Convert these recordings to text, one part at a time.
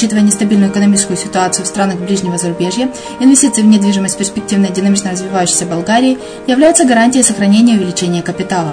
Учитывая нестабильную экономическую ситуацию в странах ближнего зарубежья, инвестиции в недвижимость перспективной динамично развивающейся Болгарии являются гарантией сохранения и увеличения капитала.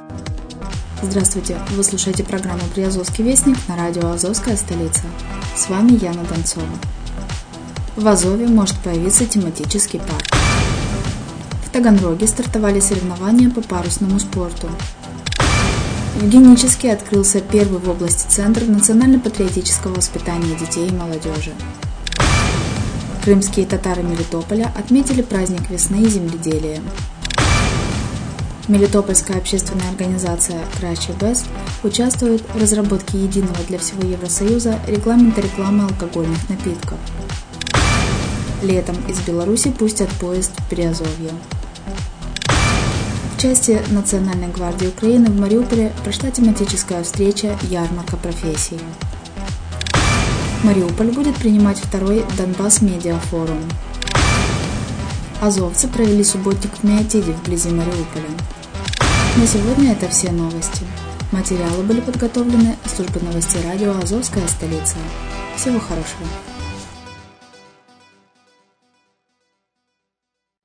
Здравствуйте! Вы слушаете программу «Приазовский вестник» на радио «Азовская столица». С вами Яна Донцова. В Азове может появиться тематический парк. В Таганроге стартовали соревнования по парусному спорту. В Генически открылся первый в области Центр национально-патриотического воспитания детей и молодежи. Крымские татары Мелитополя отметили праздник весны и земледелия. Мелитопольская общественная организация Крачи Бест участвует в разработке единого для всего Евросоюза регламента рекламы алкогольных напитков. Летом из Беларуси пустят поезд в Приазовье. В части Национальной гвардии Украины в Мариуполе прошла тематическая встреча «Ярмарка профессий». Мариуполь будет принимать второй Донбасс Медиа Форум. Азовцы провели субботник в Миотиде вблизи Мариуполя. На сегодня это все новости. Материалы были подготовлены службой новостей радио «Азовская столица». Всего хорошего.